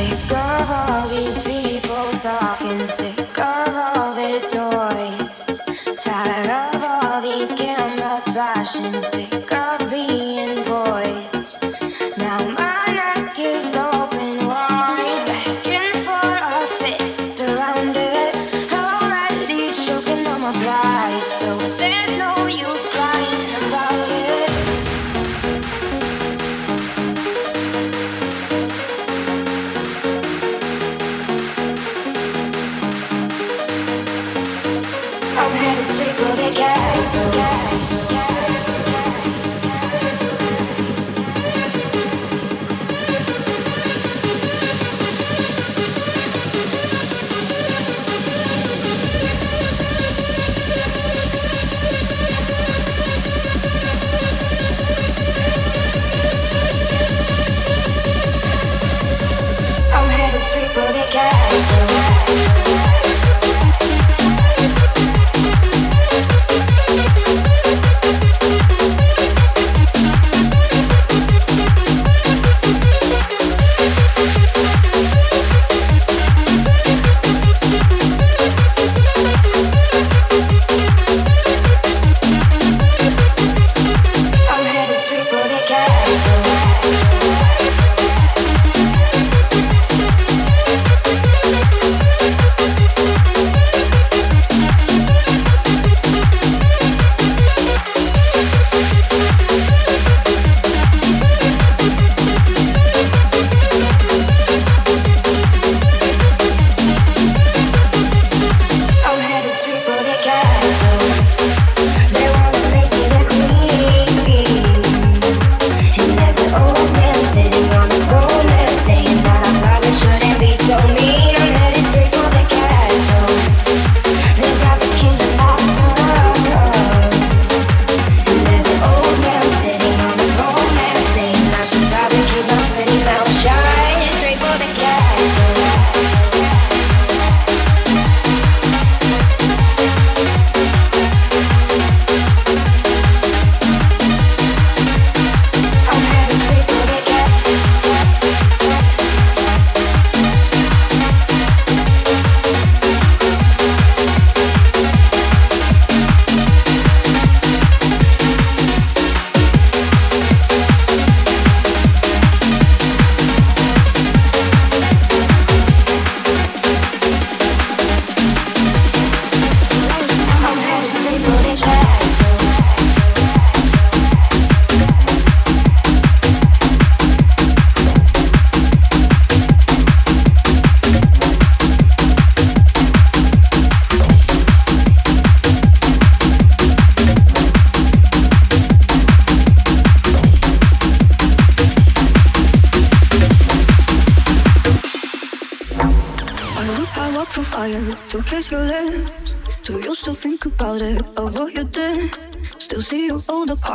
Sick of all these people talking, sick of all this noise. Tired of all these cameras flashing, sick of being.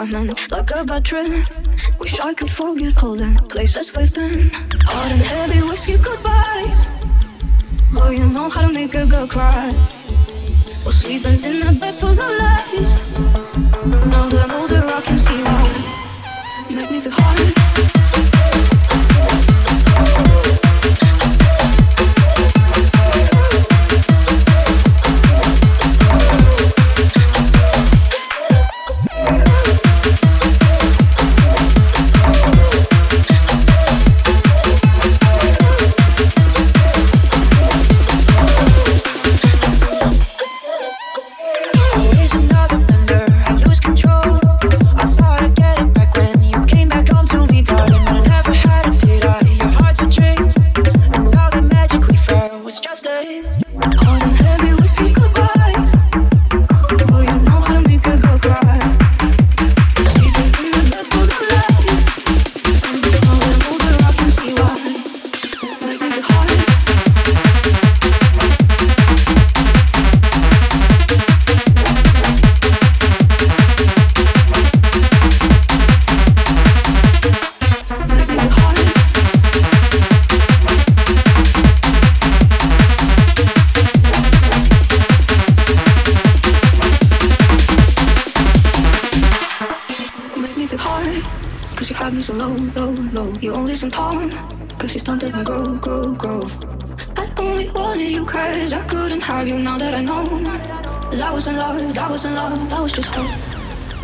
Apartment like a trip. Wish I could forget all the places we've been. Hard and heavy whiskey goodbyes. Oh, you know how to make a girl cry. We're sleeping in a bed full of lies. Now that I'm older, I can see why. Make me feel hard.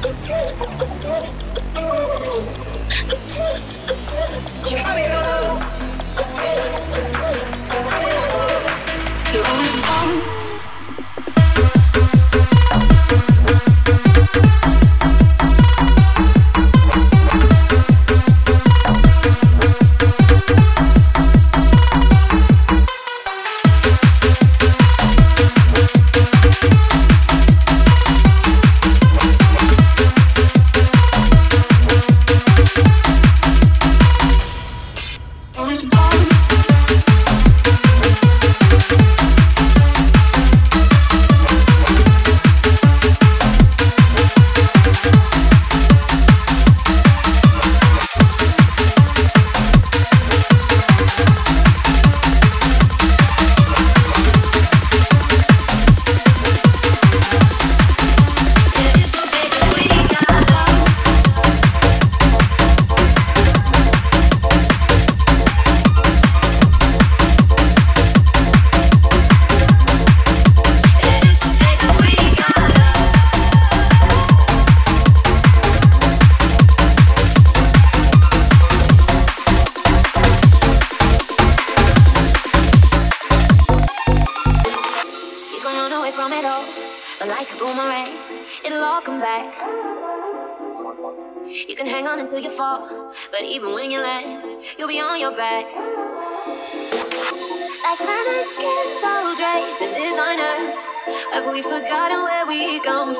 Here we go.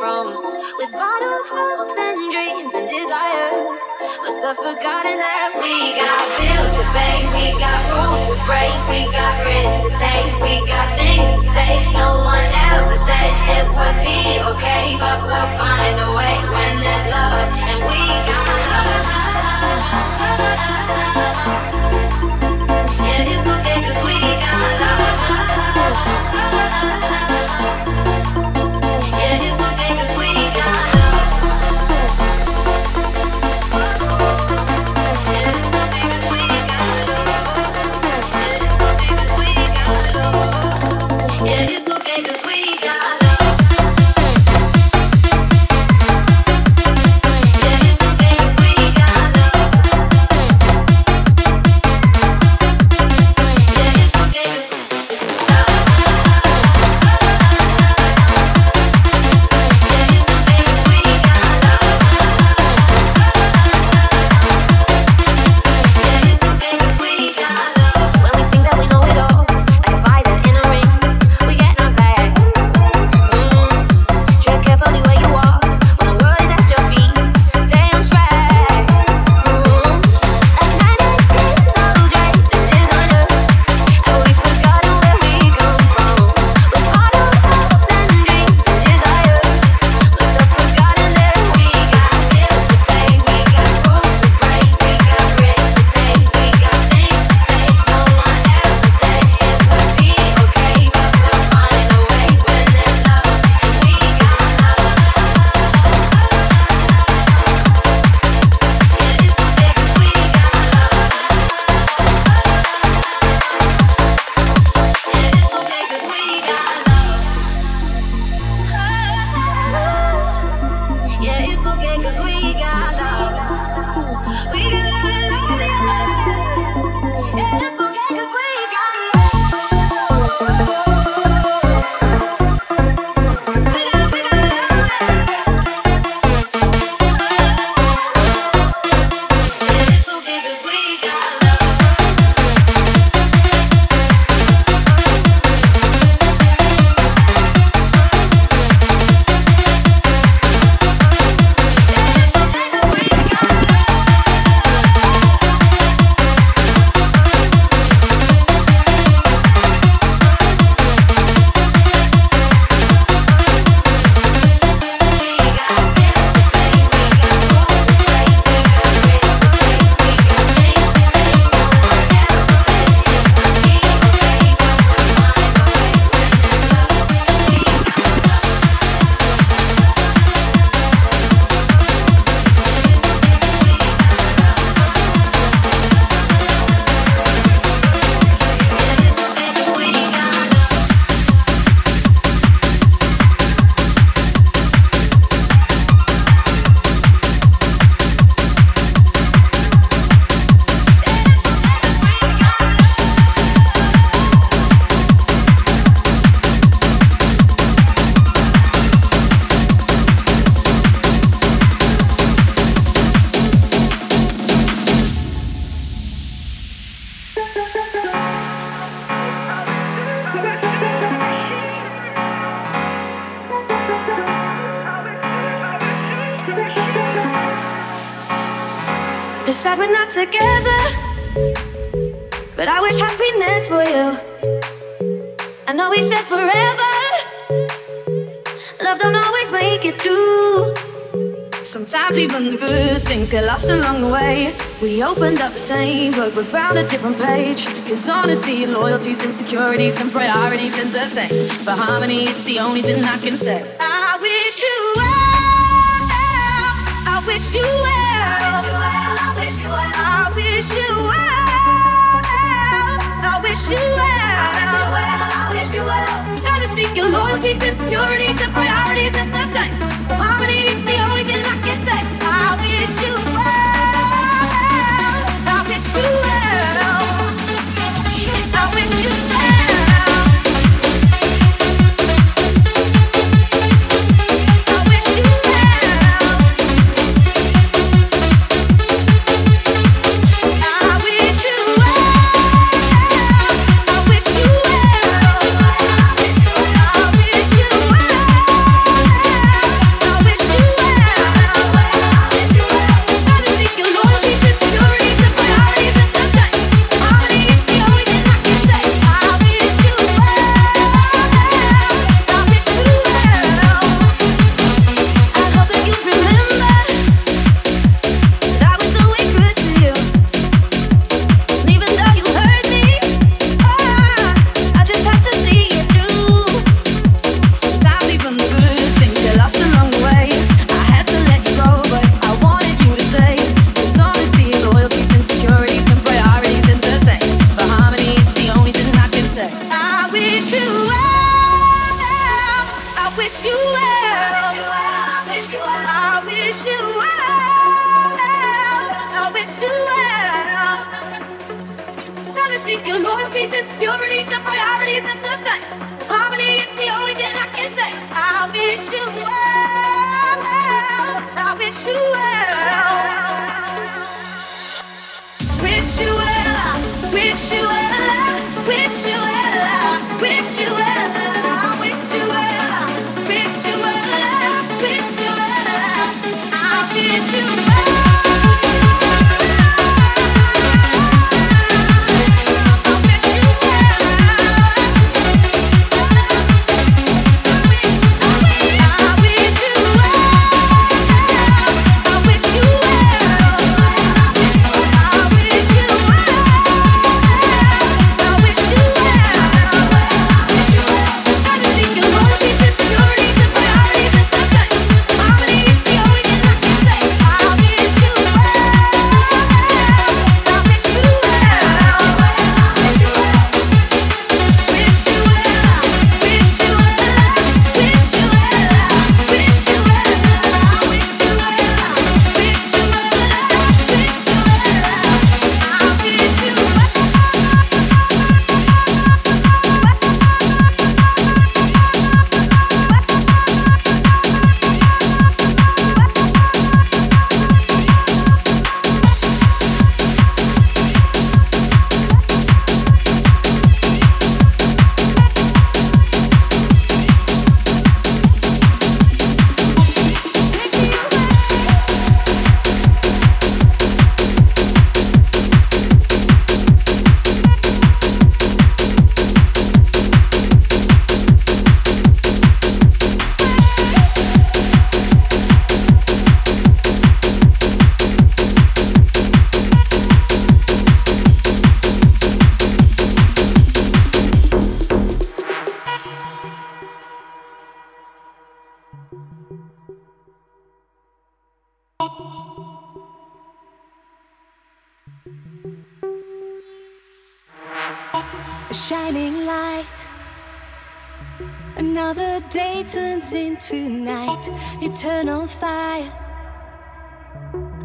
from. With bottled hopes and dreams and desires. but stuff forgotten that we got bills to pay, we got rules to break, we got risks to take, we got things to say. No one ever said it would be okay, but we'll find a way when there's love and we got love. Yeah, it's okay cause we got love it's okay cause we got happiness for you. I know we said forever. Love don't always make it through. Sometimes even good things get lost along the way. We opened up the same book but found a different page. Cause honesty, loyalties, insecurities, and priorities are the same. But harmony, it's the only thing I can say. I wish you well. I wish you well. I wish you well. I wish you well wish you well. I wish you well. I wish you well. Trying to sneak your loyalties and securities and priorities and the same. Harmony is the only thing I can say. I wish you well. I wish you well. I wish you well.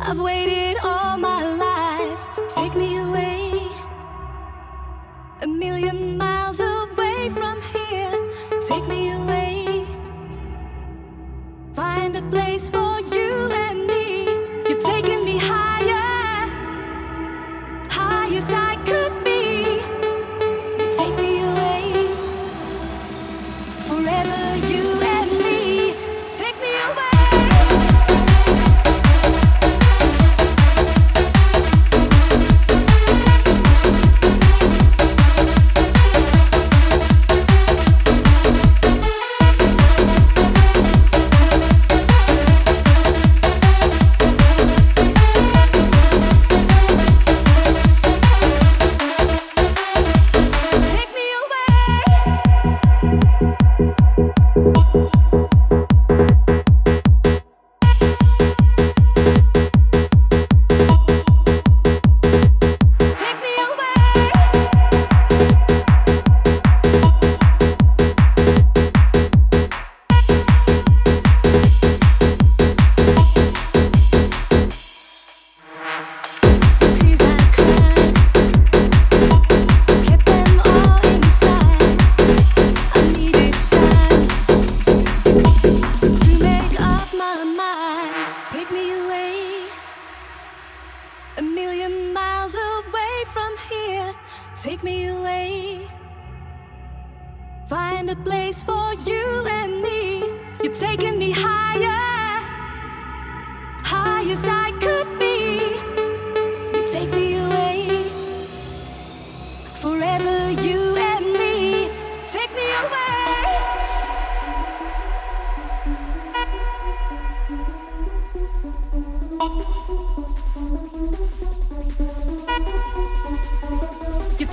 I've waited all my life. Take me away, a million miles away from here. Take me away, find a place for you.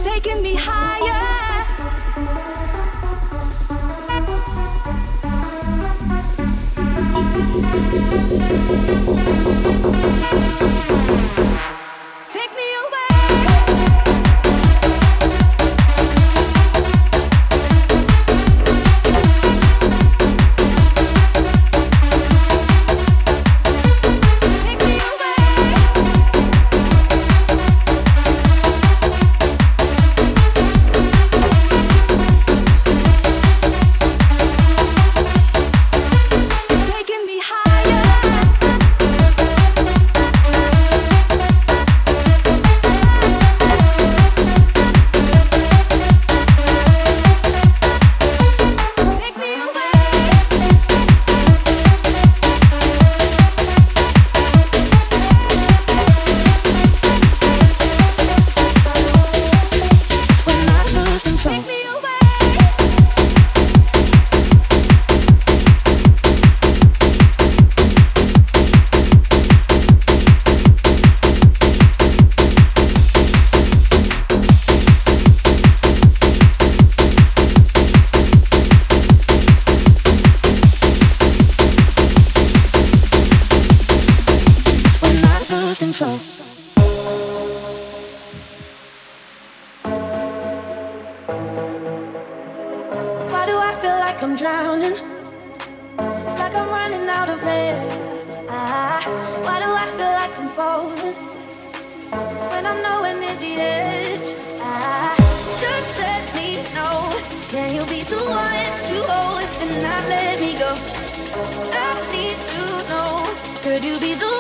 taking me higher. and not let me go. I need to know, could you be the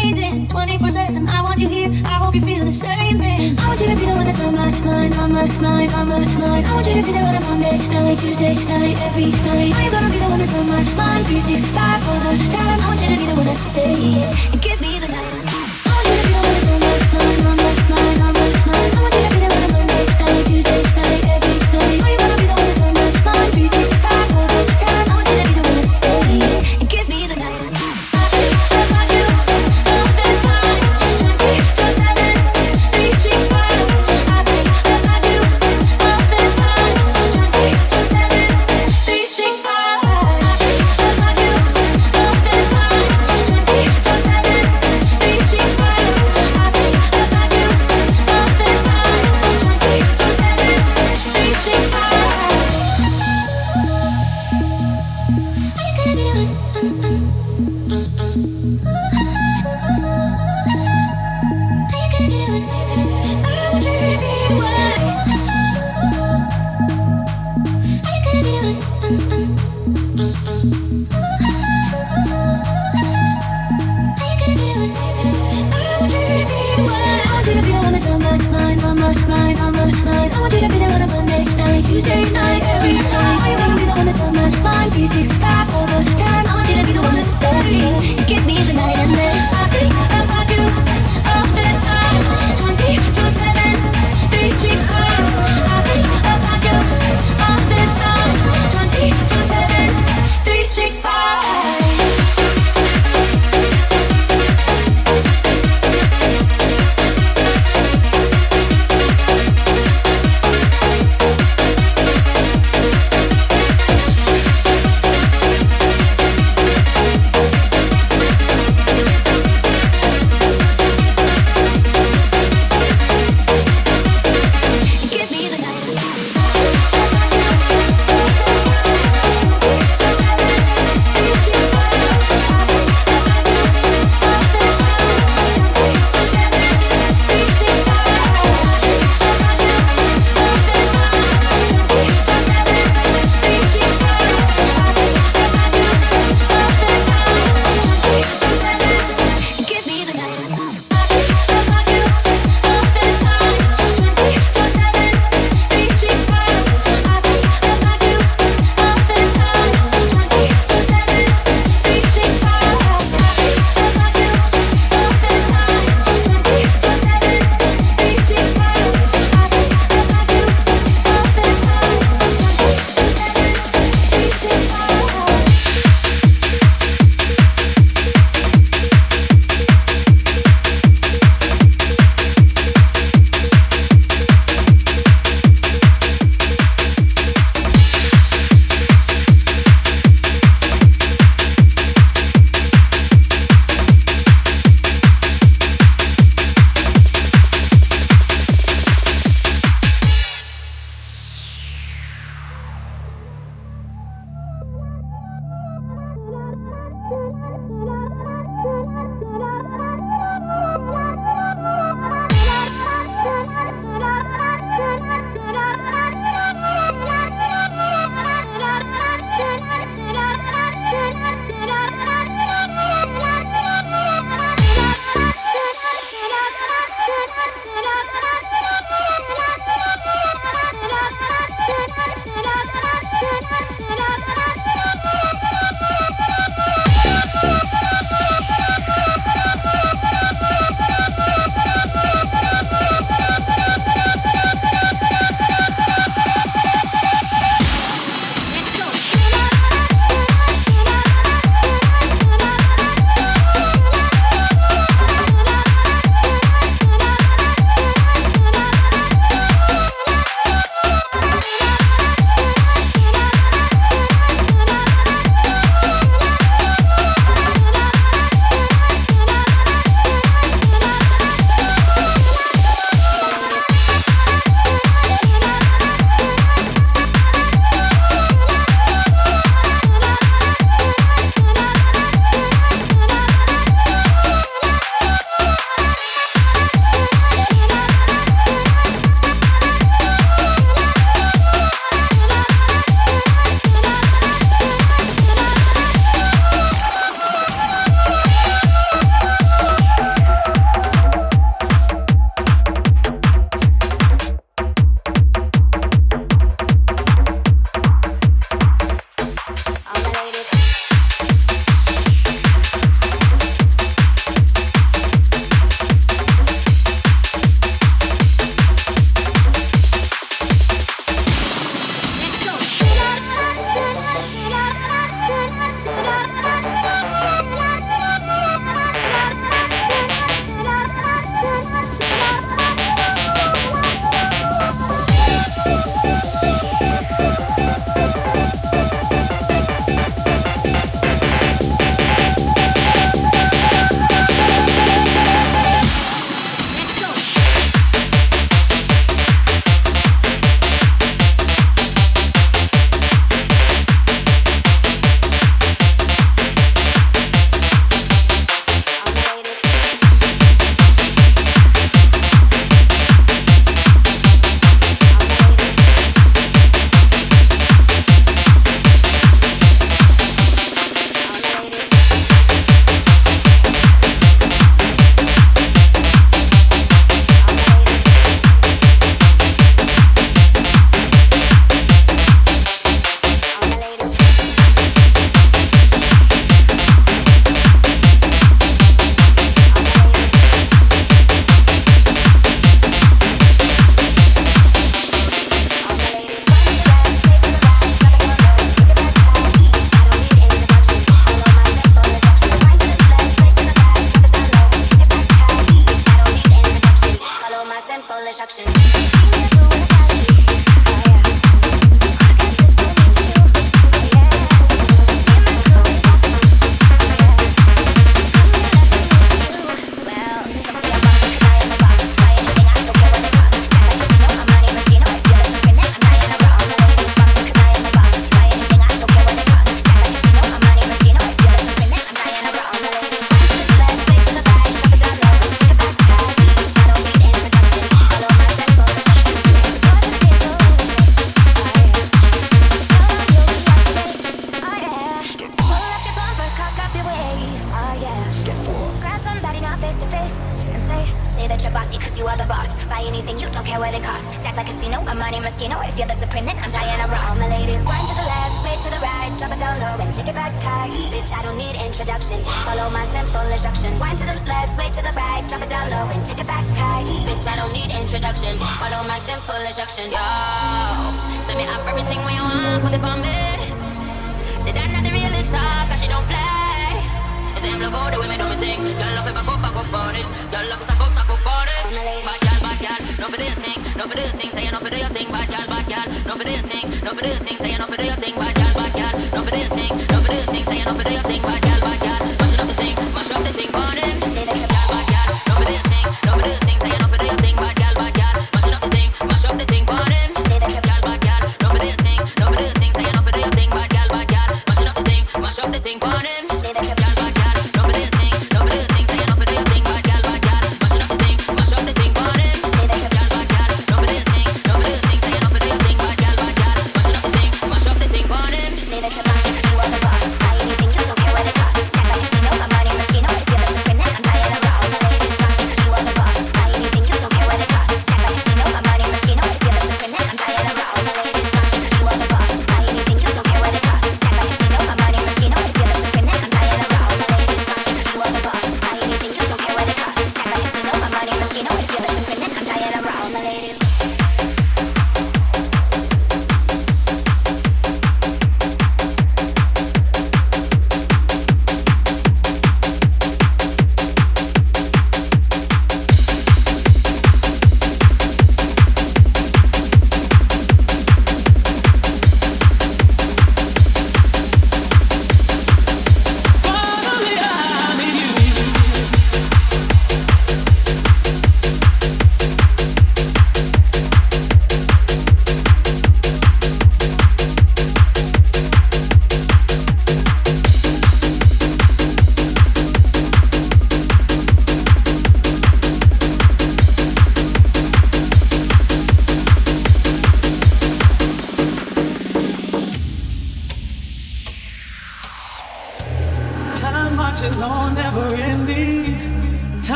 24 7. I want you here. I hope you feel the same thing. I want you to be the one that's on my mind, on my mind, my mind. I want you to be the one on Monday, Tuesday, night, every night. I'm gonna be the one that's on my mind 365 for the time. I want you to be the one that stays. Give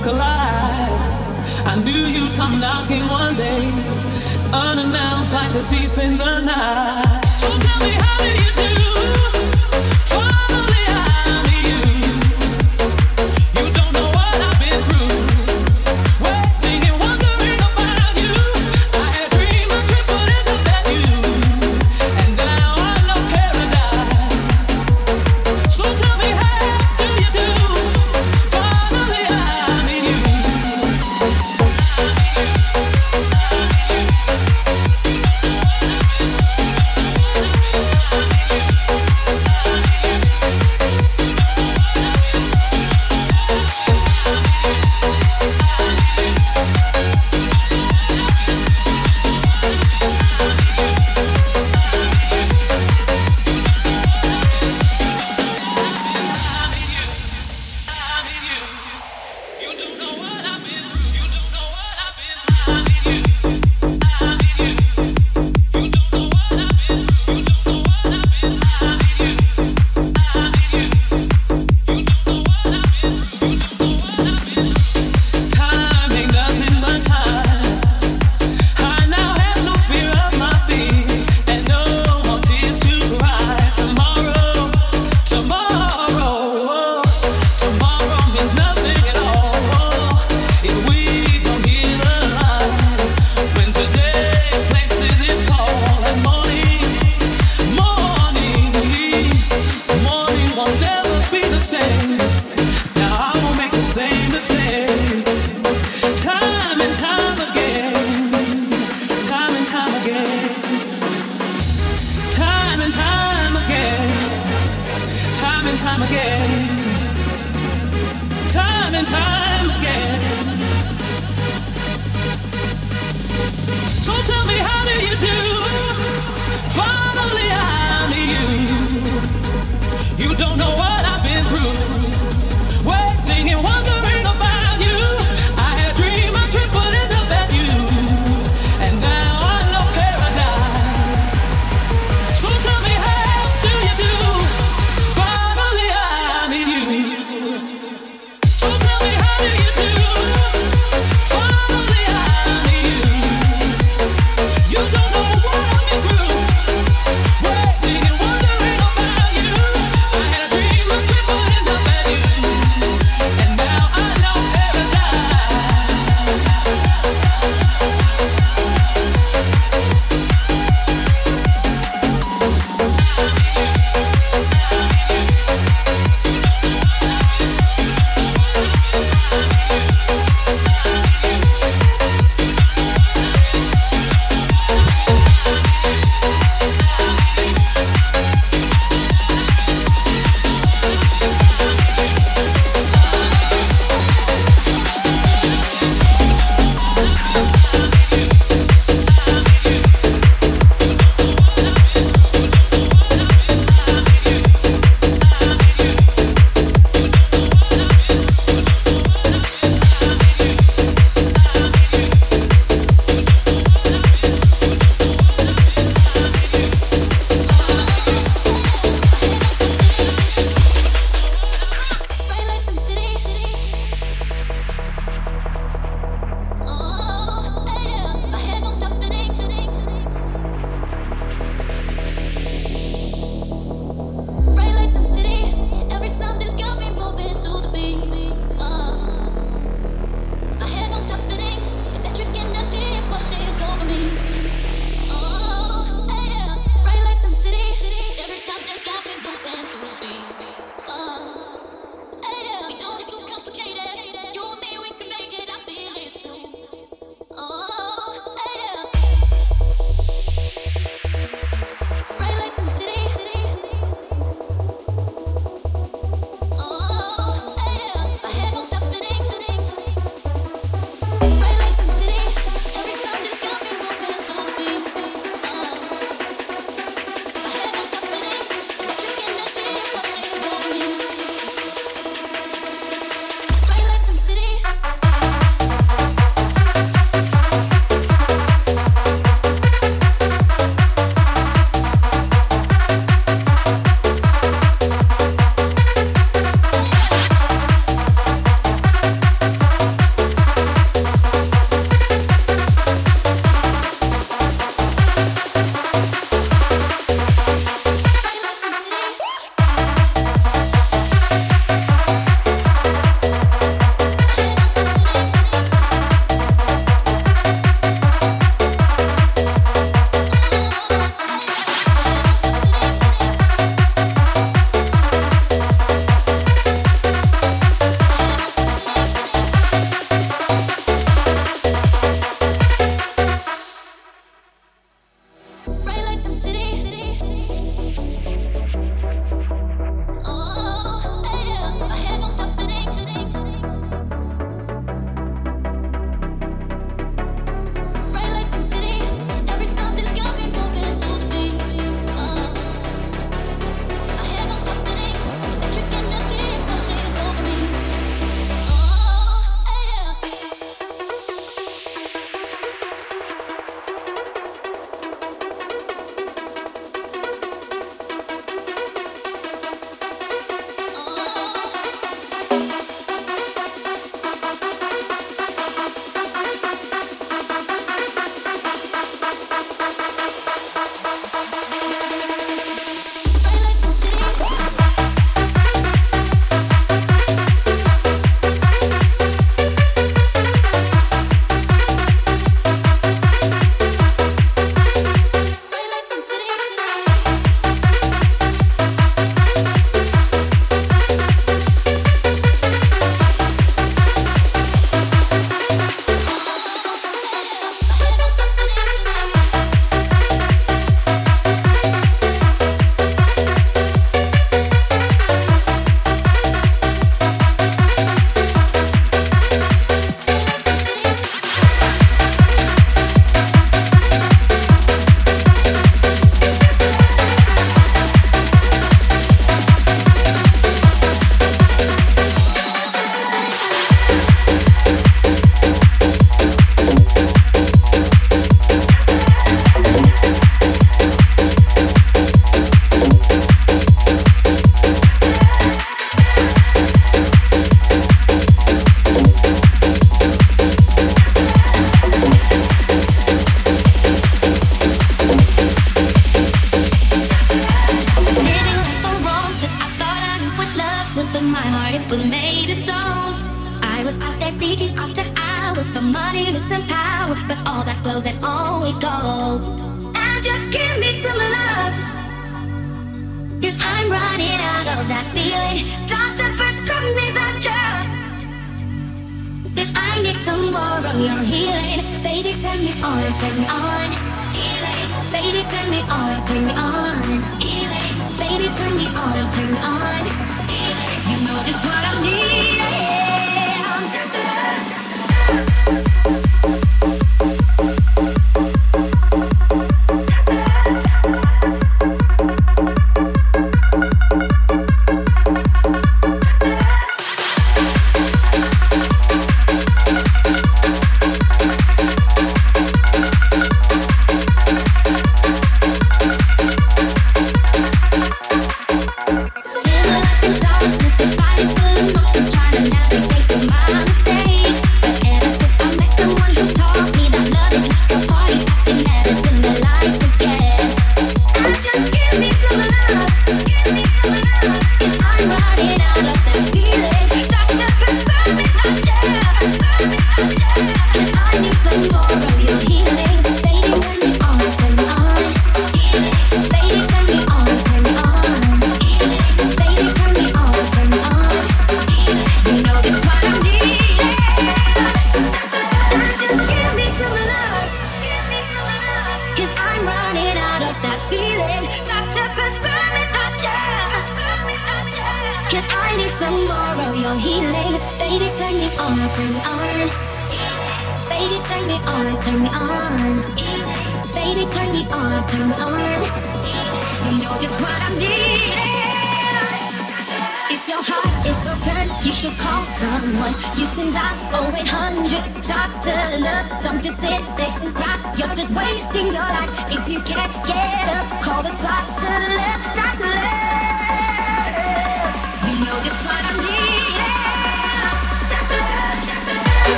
worlds collide. I knew you'd come knocking one day, unannounced like a thief in the night. So tell me, how did you do?